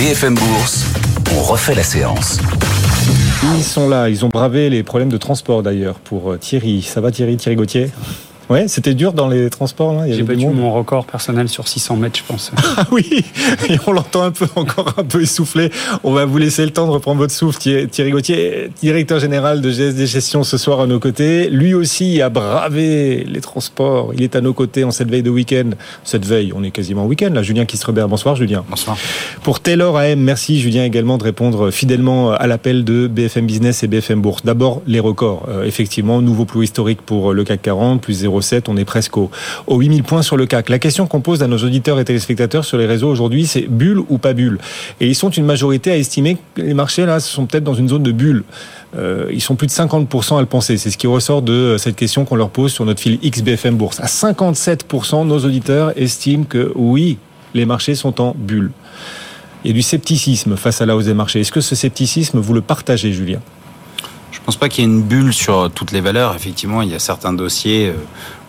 BFM Bourse, on refait la séance. Ils sont là, ils ont bravé les problèmes de transport d'ailleurs pour euh, Thierry. Ça va Thierry, Thierry Gauthier? Ouais, c'était dur dans les transports. Là. J'ai battu mon record personnel sur 600 mètres, je pense. Ah oui, et on l'entend un peu encore un peu essoufflé. On va vous laisser le temps de reprendre votre souffle. Thierry Gauthier, directeur général de GSD Gestion, ce soir à nos côtés. Lui aussi a bravé les transports. Il est à nos côtés en cette veille de week-end. Cette veille, on est quasiment week-end là. Julien Kistrebert, bonsoir Julien. Bonsoir. Pour Taylor AM, merci Julien également de répondre fidèlement à l'appel de BFM Business et BFM Bourse. D'abord les records. Euh, effectivement, nouveau plus historique pour le CAC 40, plus 0 on est presque aux, 8000 points sur le CAC. La question qu'on pose à nos auditeurs et téléspectateurs sur les réseaux aujourd'hui, c'est bulle ou pas bulle? Et ils sont une majorité à estimer que les marchés, là, sont peut-être dans une zone de bulle. Euh, ils sont plus de 50% à le penser. C'est ce qui ressort de cette question qu'on leur pose sur notre fil XBFM Bourse. À 57%, nos auditeurs estiment que oui, les marchés sont en bulle. Il y a du scepticisme face à la hausse des marchés. Est-ce que ce scepticisme, vous le partagez, Julien? Je pense pas qu'il y ait une bulle sur toutes les valeurs. Effectivement, il y a certains dossiers euh,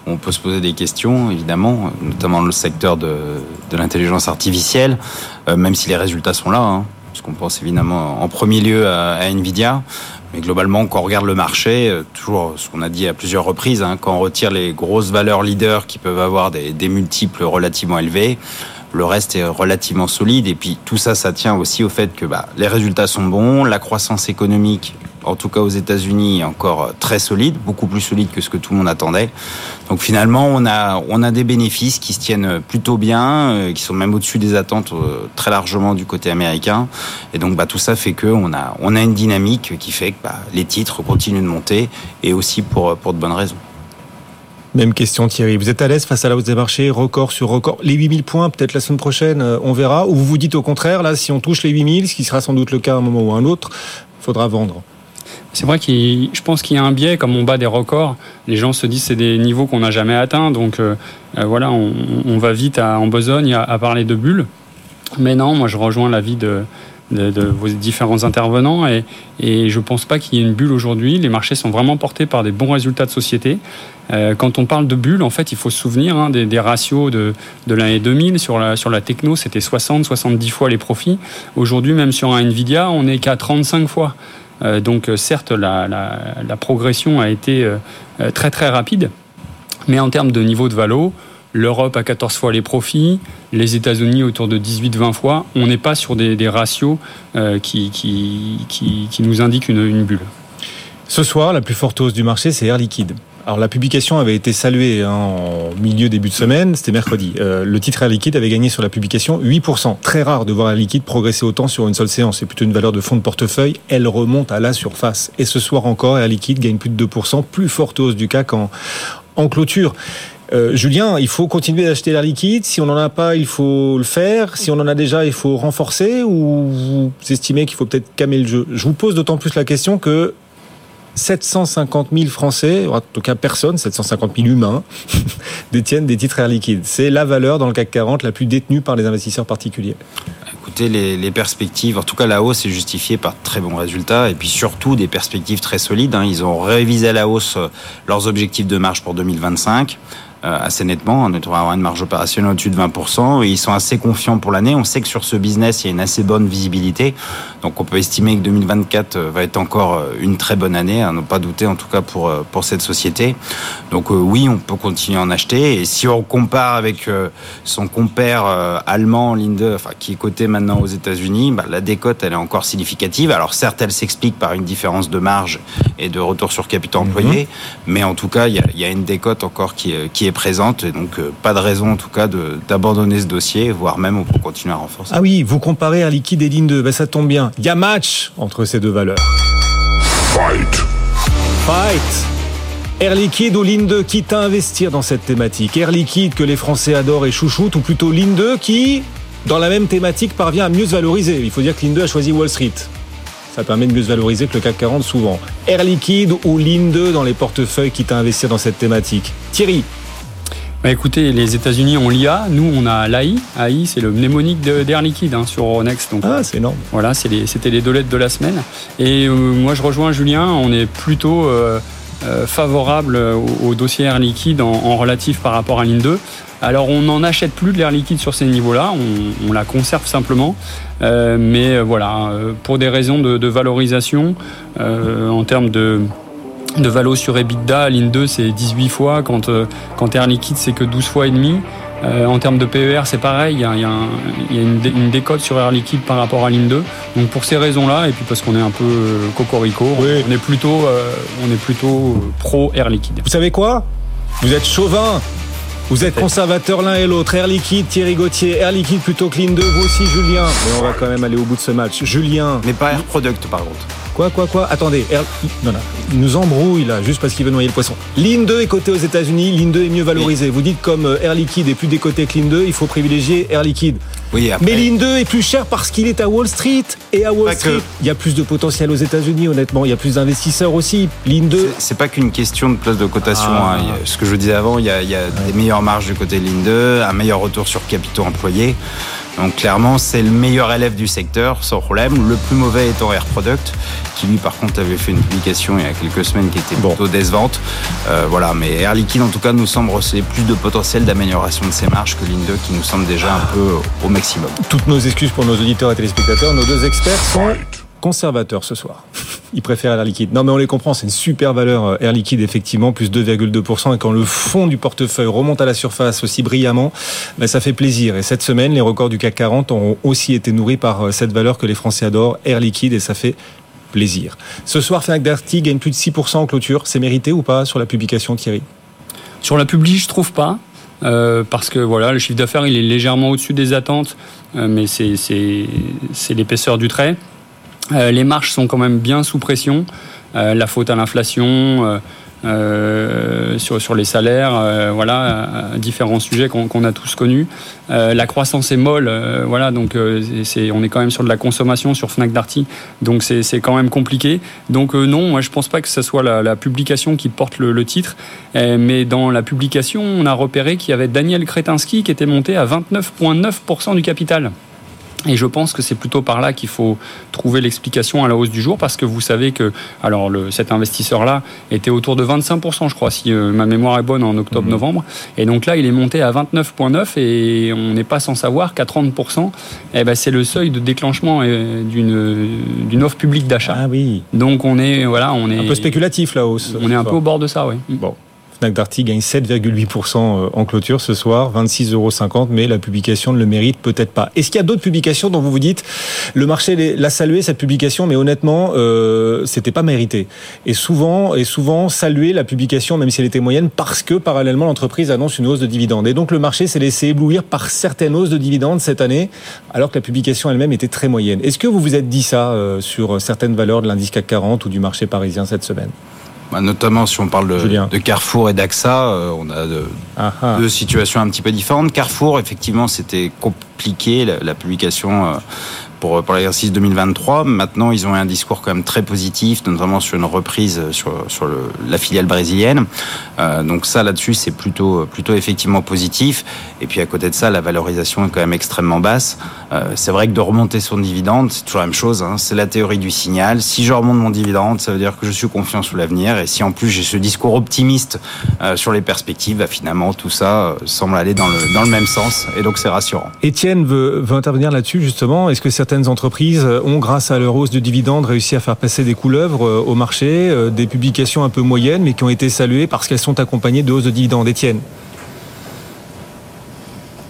on peut se poser des questions, évidemment, notamment le secteur de, l'intelligence artificielle, euh, même si les résultats sont là, hein, parce qu'on pense évidemment en premier lieu à, Nvidia. Mais globalement, quand on regarde le marché, euh, toujours ce qu'on a dit à plusieurs reprises, hein, quand on retire les grosses valeurs leaders qui peuvent avoir des, multiples relativement élevés, le reste est relativement solide. Et puis tout ça, ça tient aussi au fait que bah, les résultats sont bons, la croissance économique en tout cas aux États-Unis, encore euh, très solide, beaucoup plus solide que ce que tout le monde attendait. Donc finalement, on a, des bénéfices qui se tiennent plutôt bien, euh, qui sont même au-dessus des attentes euh, très largement du côté américain. Et donc bah, tout ça fait qu'on a, on a une dynamique qui fait que bah, les titres continuent de monter et aussi pour de bonnes raisons. Même question Thierry, vous êtes à l'aise face à la hausse des marchés, record sur record. Les 8000 points, peut-être la semaine prochaine, on verra. Ou vous vous dites au contraire, là, si on touche les 8000, ce qui sera sans doute le cas à un moment ou à un autre, faudra vendre. C'est vrai que je pense qu'il y a un biais, comme on bat des records, les gens se disent c'est des niveaux qu'on n'a jamais atteints, donc euh, euh, voilà, on, va vite en besogne à, parler de bulles. Mais non, moi je rejoins l'avis de, de, vos différents intervenants et, et je ne pense pas qu'il y ait une bulle aujourd'hui. Les marchés sont vraiment portés par des bons résultats de société. Euh, quand on parle de bulle, en fait, il faut se souvenir hein, des, ratios de, de l'année 2000 sur la, sur la techno, c'était 60-70 fois les profits. Aujourd'hui, même sur un Nvidia, on n'est qu'à 35 fois. Euh, donc euh, certes, la, progression a été très très rapide, mais en termes de niveau de valo, l'Europe a 14 fois les profits, les États-Unis autour de 18-20 fois. On n'est pas sur des, ratios qui, qui, nous indiquent une, une bulle. Ce soir, la plus forte hausse du marché, c'est Air Liquide. Alors la publication avait été saluée hein, en milieu début de semaine, c'était mercredi. Euh, le titre Air Liquide avait gagné sur la publication 8%. Très rare de voir Air Liquide progresser autant sur une seule séance. C'est plutôt une valeur de fonds de portefeuille. Elle remonte à la surface. Et ce soir encore, Air Liquide gagne plus de 2%, plus forte hausse du CAC en, en clôture. Euh, Julien, il faut continuer d'acheter l'air liquide. Si on n'en a pas, il faut le faire. Si on en a déjà, il faut renforcer. Ou vous estimez qu'il faut peut-être calmer le jeu? Je vous pose d'autant plus la question que 750 000 Français, en tout cas personne, 750 000 humains, détiennent des titres Air Liquide. C'est la valeur dans le CAC 40 la plus détenue par les investisseurs particuliers. Écoutez, les, perspectives, en tout cas la hausse est justifiée par de très bons résultats et puis surtout des perspectives très solides. Hein. Ils ont révisé à la hausse euh, leurs objectifs de marge pour 2025. Euh, assez nettement. On devrait avoir une marge opérationnelle au-dessus de 20%. Et ils sont assez confiants pour l'année. On sait que sur ce business, il y a une assez bonne visibilité. Donc on peut estimer que 2024 euh, va être encore euh, une très bonne année, à ne pas douter en tout cas pour, pour cette société. Donc oui, on peut continuer à en acheter. Et si on compare avec son compère allemand, Linde, enfin, qui est coté maintenant aux États-Unis, bah, la décote, elle est encore significative. Alors certes, elle s'explique par une différence de marge et de retour sur capital employé, mhm. mais en tout cas, il y a, y a, une décote encore qui, qui est présente. Et donc, euh, pas de raison, en tout cas, d'abandonner ce dossier, voire même on peut continuer à renforcer. Ah oui, vous comparez Air Liquide et Ligne 2. Ben, ça tombe bien. Il y a match entre ces deux valeurs. Fight. Fight. Air Liquide ou Ligne 2, quitte à investir dans cette thématique? Air Liquide que les Français adorent et chouchoutent, ou plutôt Ligne 2 qui, dans la même thématique, parvient à mieux se valoriser? Il faut dire que Ligne 2 a choisi Wall Street. Ça permet de mieux se valoriser que le CAC 40 souvent. Air Liquide ou Ligne 2 dans les portefeuilles quitte à investir dans cette thématique? Thierry, bah écoutez, les États-Unis ont l'IA, nous on a l'AI. AI, c'est le mnémonique d'Air Liquide hein, sur Euronext. Donc, ah, c'est énorme. Voilà, c'était les deux lettres de la semaine. Et euh, moi je rejoins Julien, on est plutôt euh, euh, favorable au, dossier Air Liquide en, relatif par rapport à Ligne 2. Alors on n'en achète plus de l'air liquide sur ces niveaux-là, on, la conserve simplement. mais voilà, pour des raisons de, valorisation, en termes de, de valo sur EBITDA, ligne 2 c'est 18 fois, quand, quand Air Liquide c'est que 12 fois et demi. Euh, en termes de PER, c'est pareil, il y a, une, décote sur Air Liquide par rapport à Ligne 2. Donc pour ces raisons-là, et puis parce qu'on est un peu euh, cocorico, on est plutôt, euh, on est plutôt pro Air Liquide. Vous savez quoi? Vous êtes chauvin vous êtes conservateur l'un et l'autre. Air Liquide, Thierry Gauthier. Air Liquide plutôt que Ligne 2. Vous aussi, Julien. Mais on va quand même aller au bout de ce match. Julien. Mais pas Air Product, par contre. Quoi, quoi, quoi Attendez, non, non, il nous embrouille là, juste parce qu'il veut noyer le poisson. Ligne 2 est cotée aux États-Unis, ligne 2 est mieux valorisée. Vous dites comme euh, Air Liquide est plus décoté que ligne 2, il faut privilégier Air Liquide. Oui, Mais ligne 2 est plus cher parce qu'il est à Wall Street. Et à Wall Street, il y a plus de potentiel aux États-Unis, honnêtement. Il y a plus d'investisseurs aussi. Ligne 2. C'est pas qu'une question de place de cotation. Ah. Hein. Ce que je disais avant, il y a, des meilleures marges du côté de ligne 2, un meilleur retour sur capitaux employés. Donc clairement, c'est le meilleur élève du secteur, sans problème. Le plus mauvais étant Air Product, qui lui par contre avait fait une publication il y a quelques semaines qui était plutôt décevante. Euh, voilà, mais Air Liquide en tout cas nous semble receler plus de potentiel d'amélioration de ses marges que Ligne 2 qui nous semble déjà un peu au maximum. Toutes nos excuses pour nos auditeurs et téléspectateurs, nos deux experts sont conservateurs ce soir. Ils préfèrent Air Liquide. Non, mais on les comprend, c'est une super valeur euh, Air Liquide, effectivement, plus 2,2%. Et quand le fond du portefeuille remonte à la surface aussi brillamment, ben, ça fait plaisir. Et cette semaine, les records du CAC 40 ont aussi été nourris par euh, cette valeur que les Français adorent, Air Liquide, et ça fait plaisir. Ce soir, Fnac Darty gagne plus de 6% en clôture. C'est mérité ou pas sur la publication, Thierry? Sur la publi, je trouve pas. Euh, parce que voilà, le chiffre d'affaires il est légèrement au-dessus des attentes, mais c'est l'épaisseur du trait. Euh, les marges sont quand même bien sous pression. Euh, la faute à l'inflation, euh, sur, les salaires, voilà, différents sujets qu'on a tous connus. la croissance est molle, voilà, donc on est quand même sur de la consommation sur Fnac Darty, donc c'est quand même compliqué. Donc non, moi je pense pas que ce soit la, publication qui porte le, le titre, mais dans la publication, on a repéré qu'il y avait Daniel Kretinsky qui était monté à 29,9% du capital. Et je pense que c'est plutôt par là qu'il faut trouver l'explication à la hausse du jour, parce que vous savez que alors le, cet investisseur-là était autour de 25%, je crois, si euh, ma mémoire est bonne, en octobre-novembre. Mhm. Et donc là, il est monté à 29,9 et on n'est pas sans savoir qu'à 30%, eh ben, c'est le seuil de déclenchement euh, d'une, d'une offre publique d'achat. Ah oui. Donc on est, voilà, on est... Un peu spéculatif la hausse. On est un peu au bord de ça, oui. Bon. Fnac Darty gagne 7,8% euh, en clôture ce soir, 26,50 euros, mais la publication ne le mérite peut-être pas. Est-ce qu'il y a d'autres publications dont vous vous dites le marché l'a salué cette publication, mais honnêtement, euh, c'était pas mérité? Et souvent, et souvent saluer la publication, même si elle était moyenne, parce que parallèlement l'entreprise annonce une hausse de dividendes. Et donc le marché s'est laissé éblouir par certaines hausses de dividendes cette année, alors que la publication elle-même était très moyenne. Est-ce que vous vous êtes dit ça euh, sur certaines valeurs de l'indice CAC 40 ou du marché parisien cette semaine? Notamment si on parle de, Carrefour et d'AXA, euh, on a ah, ah. deux situations un petit peu différentes. Carrefour, effectivement, c'était compliqué la, publication euh, pour, l'exercice 2023. Maintenant, ils ont un discours quand même très positif, notamment sur une reprise sur, sur la filiale brésilienne. Euh, donc ça, là-dessus, c'est plutôt, plutôt effectivement positif. Et puis à côté de ça, la valorisation est quand même extrêmement basse. Euh, c'est vrai que de remonter son dividende, c'est toujours la même chose. Hein. C'est la théorie du signal. Si je remonte mon dividende, ça veut dire que je suis confiant sous l'avenir. Et si en plus j'ai ce discours optimiste euh, sur les perspectives, bah, finalement, tout ça semble aller dans le, dans le même sens. Et donc c'est rassurant. Étienne veut, veut intervenir là-dessus, justement. Est-ce que certains certaines entreprises ont, grâce à leur hausse de dividendes, réussi à faire passer des couleuvres euh, au marché, euh, des publications un peu moyennes, mais qui ont été saluées parce qu'elles sont accompagnées de hausses de dividendes. Étienne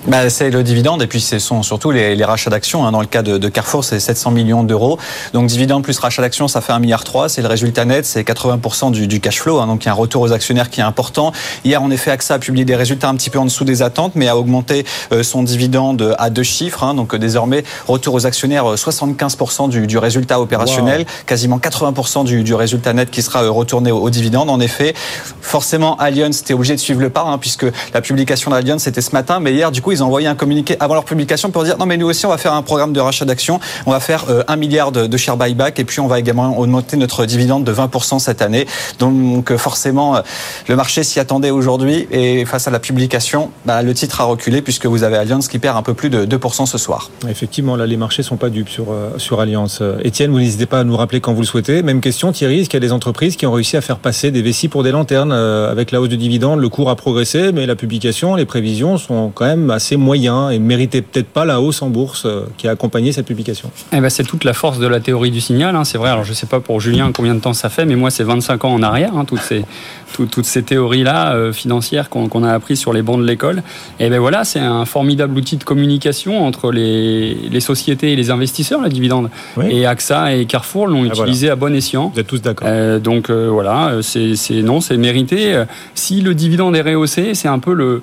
bah, c'est le dividende et puis ce sont surtout les, les rachats d'actions. Hein. Dans le cas de, de Carrefour, c'est 700 millions d'euros. Donc dividende plus rachat d'actions, ça fait 1,3 milliard. C'est le résultat net, c'est 80% du, du, cash flow. Hein. Donc il y a un retour aux actionnaires qui est important. Hier, en effet, AXA a publié des résultats un petit peu en dessous des attentes, mais a augmenté euh, son dividende à deux chiffres. Hein. Donc désormais, retour aux actionnaires, 75% euh, du, du, résultat opérationnel, quasiment 80% du, du, résultat net qui sera euh, retourné au, au, dividende. En effet, forcément, Allianz était obligé de suivre le pas, hein, puisque la publication d'Allianz c'était ce matin. Mais hier, du coup, ils ont envoyé un communiqué avant leur publication pour dire non, mais nous aussi, on va faire un programme de rachat d'actions. On va faire euh, un milliard de, de share buyback et puis on va également augmenter notre dividende de 20% cette année. Donc, forcément, le marché s'y attendait aujourd'hui et face à la publication, bah, le titre a reculé puisque vous avez Allianz qui perd un peu plus de 2% ce soir. Effectivement, là, les marchés sont pas dupes sur, sur Allianz. Étienne, vous n'hésitez pas à nous rappeler quand vous le souhaitez. Même question, Thierry, est-ce qu'il y a des entreprises qui ont réussi à faire passer des vessies pour des lanternes avec la hausse de dividendes Le cours a progressé, mais la publication, les prévisions sont quand même assez moyens et méritaient peut-être pas la hausse en bourse qui a accompagné cette publication. Eh ben, c'est toute la force de la théorie du signal. Hein. C'est vrai. Alors je sais pas pour Julien combien de temps ça fait, mais moi c'est 25 ans en arrière. Hein, toutes ces toutes ces théories-là euh, financières qu'on a apprises sur les bancs de l'école. Et ben voilà, c'est un formidable outil de communication entre les, les sociétés et les investisseurs, la dividende. Oui. Et AXA et Carrefour l'ont ah, utilisé voilà. à bon escient. Vous êtes tous d'accord. Euh, donc euh, voilà, c'est non, c'est mérité. Si le dividende est rehaussé, c'est un peu le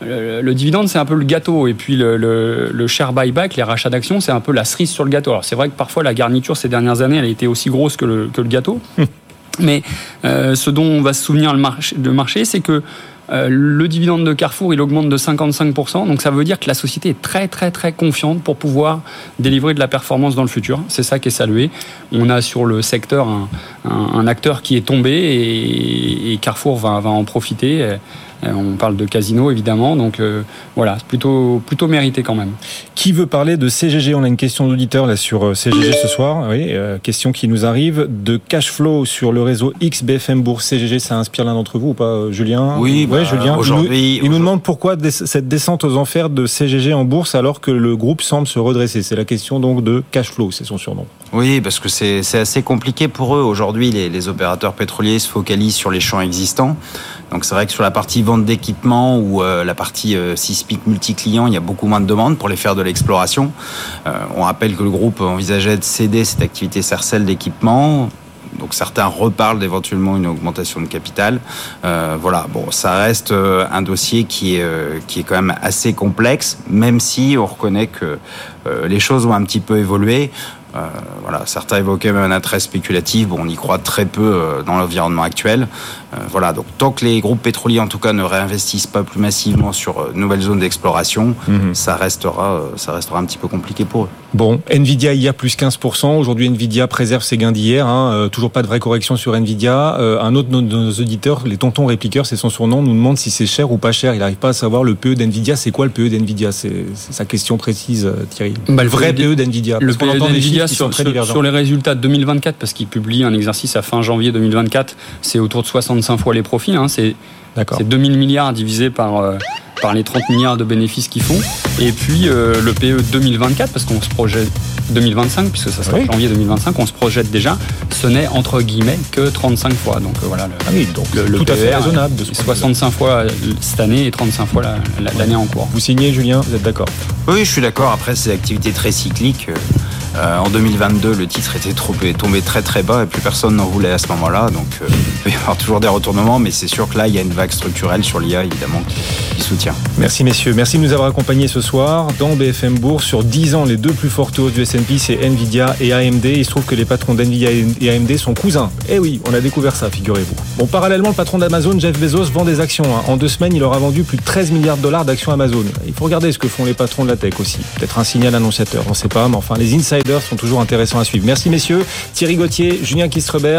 le, le, dividende, c'est un peu le gâteau. Et puis le, le, le share buyback, les rachats d'actions, c'est un peu la cerise sur le gâteau. Alors c'est vrai que parfois la garniture ces dernières années, elle a été aussi grosse que le, que gâteau. Mais euh, ce dont on va se souvenir le marché, le marché c'est que euh, le dividende de Carrefour, il augmente de 55%. Donc ça veut dire que la société est très très très confiante pour pouvoir délivrer de la performance dans le futur. C'est ça qui est salué. On a sur le secteur un, un, un acteur qui est tombé et, et Carrefour va, va en profiter. On parle de casino évidemment, donc euh, voilà, plutôt plutôt mérité quand même. Qui veut parler de CGG On a une question d'auditeur là sur CGG ce soir. Oui, euh, question qui nous arrive de cash flow sur le réseau XBFM Bourse CGG. Ça inspire l'un d'entre vous ou pas, Julien? Oui, ouais, bah, Julien. Aujourd'hui, il nous, il nous demande pourquoi cette descente aux enfers de CGG en bourse alors que le groupe semble se redresser. C'est la question donc de cash flow, c'est son surnom. Oui, parce que c'est assez compliqué pour eux. Aujourd'hui, les, les opérateurs pétroliers se focalisent sur les champs existants. Donc c'est vrai que sur la partie vente d'équipements ou euh, la partie euh, sismique multi-client, il y a beaucoup moins de demandes pour les faire de l'exploration. Euh, on rappelle que le groupe envisageait de céder cette activité Cercel d'équipement. Donc certains reparlent d'éventuellement une augmentation de capital. Euh, voilà, bon, ça reste un dossier qui est qui est quand même assez complexe, même si on reconnaît que les choses ont un petit peu évolué. Euh, voilà, certains évoquaient même un attrait spéculatif. Bon, on y croit très peu euh, dans l'environnement actuel. Euh, voilà, donc tant que les groupes pétroliers, en tout cas, ne réinvestissent pas plus massivement sur nouvelles zones d'exploration, mm -hmm. ça restera, ça restera un petit peu compliqué pour eux. Bon, Nvidia hier plus 15%. Aujourd'hui, Nvidia préserve ses gains d'hier. Hein. toujours pas de vraie correction sur Nvidia. un autre de nos auditeurs, les tontons répliqueurs, c'est son surnom, nous demande si c'est cher ou pas cher. Il n'arrive pas à savoir le PE d'Nvidia. C'est quoi le PE d'Nvidia? C'est sa question précise, Thierry. Bah, le vrai PE d'Nvidia. Le PE d'Nvidia sur, sur, sur, les résultats de 2024, parce qu'il publie un exercice à fin janvier 2024, c'est autour de 65 fois les profits. Hein, c'est 2000 milliards divisé par, euh, par les 30 milliards de bénéfices qu'ils font. Et puis euh, le PE 2024, parce qu'on se projette 2025, puisque ça sera oui. janvier 2025, on se projette déjà, ce n'est entre guillemets que 35 fois. Donc euh, voilà, le, ah oui, donc le, le tout PER, à fait raisonnable. De 65 fois cette année et 35 fois l'année en cours. Vous signez, Julien Vous êtes d'accord? Oui, je suis d'accord. Après, c'est activité très cyclique. Euh, en 2022, le titre était trop, tombé très très bas et plus personne n'en voulait à ce moment-là. Donc euh, il peut y avoir toujours des retournements, mais c'est sûr que là, il y a une vague structurelle sur l'IA, évidemment, Merci messieurs. Merci de nous avoir accompagnés ce soir dans BFM Bourse. Sur 10 ans, les deux plus fortes hausses du S&P, c'est Nvidia et AMD. Il se trouve que les patrons d'Nvidia et AMD sont cousins. Eh oui, on a découvert ça, figurez-vous. Bon, parallèlement, le patron d'Amazon, Jeff Bezos, vend des actions. Hein. En deux semaines, il aura vendu plus de 13 milliards de dollars d'actions Amazon. Il faut regarder ce que font les patrons de la tech aussi. Peut-être un signal annonciateur, on ne sait pas, mais enfin, les insiders sont toujours intéressants intéressant à suivre. Merci messieurs. Thierry Gauthier, Julien Kistrebert.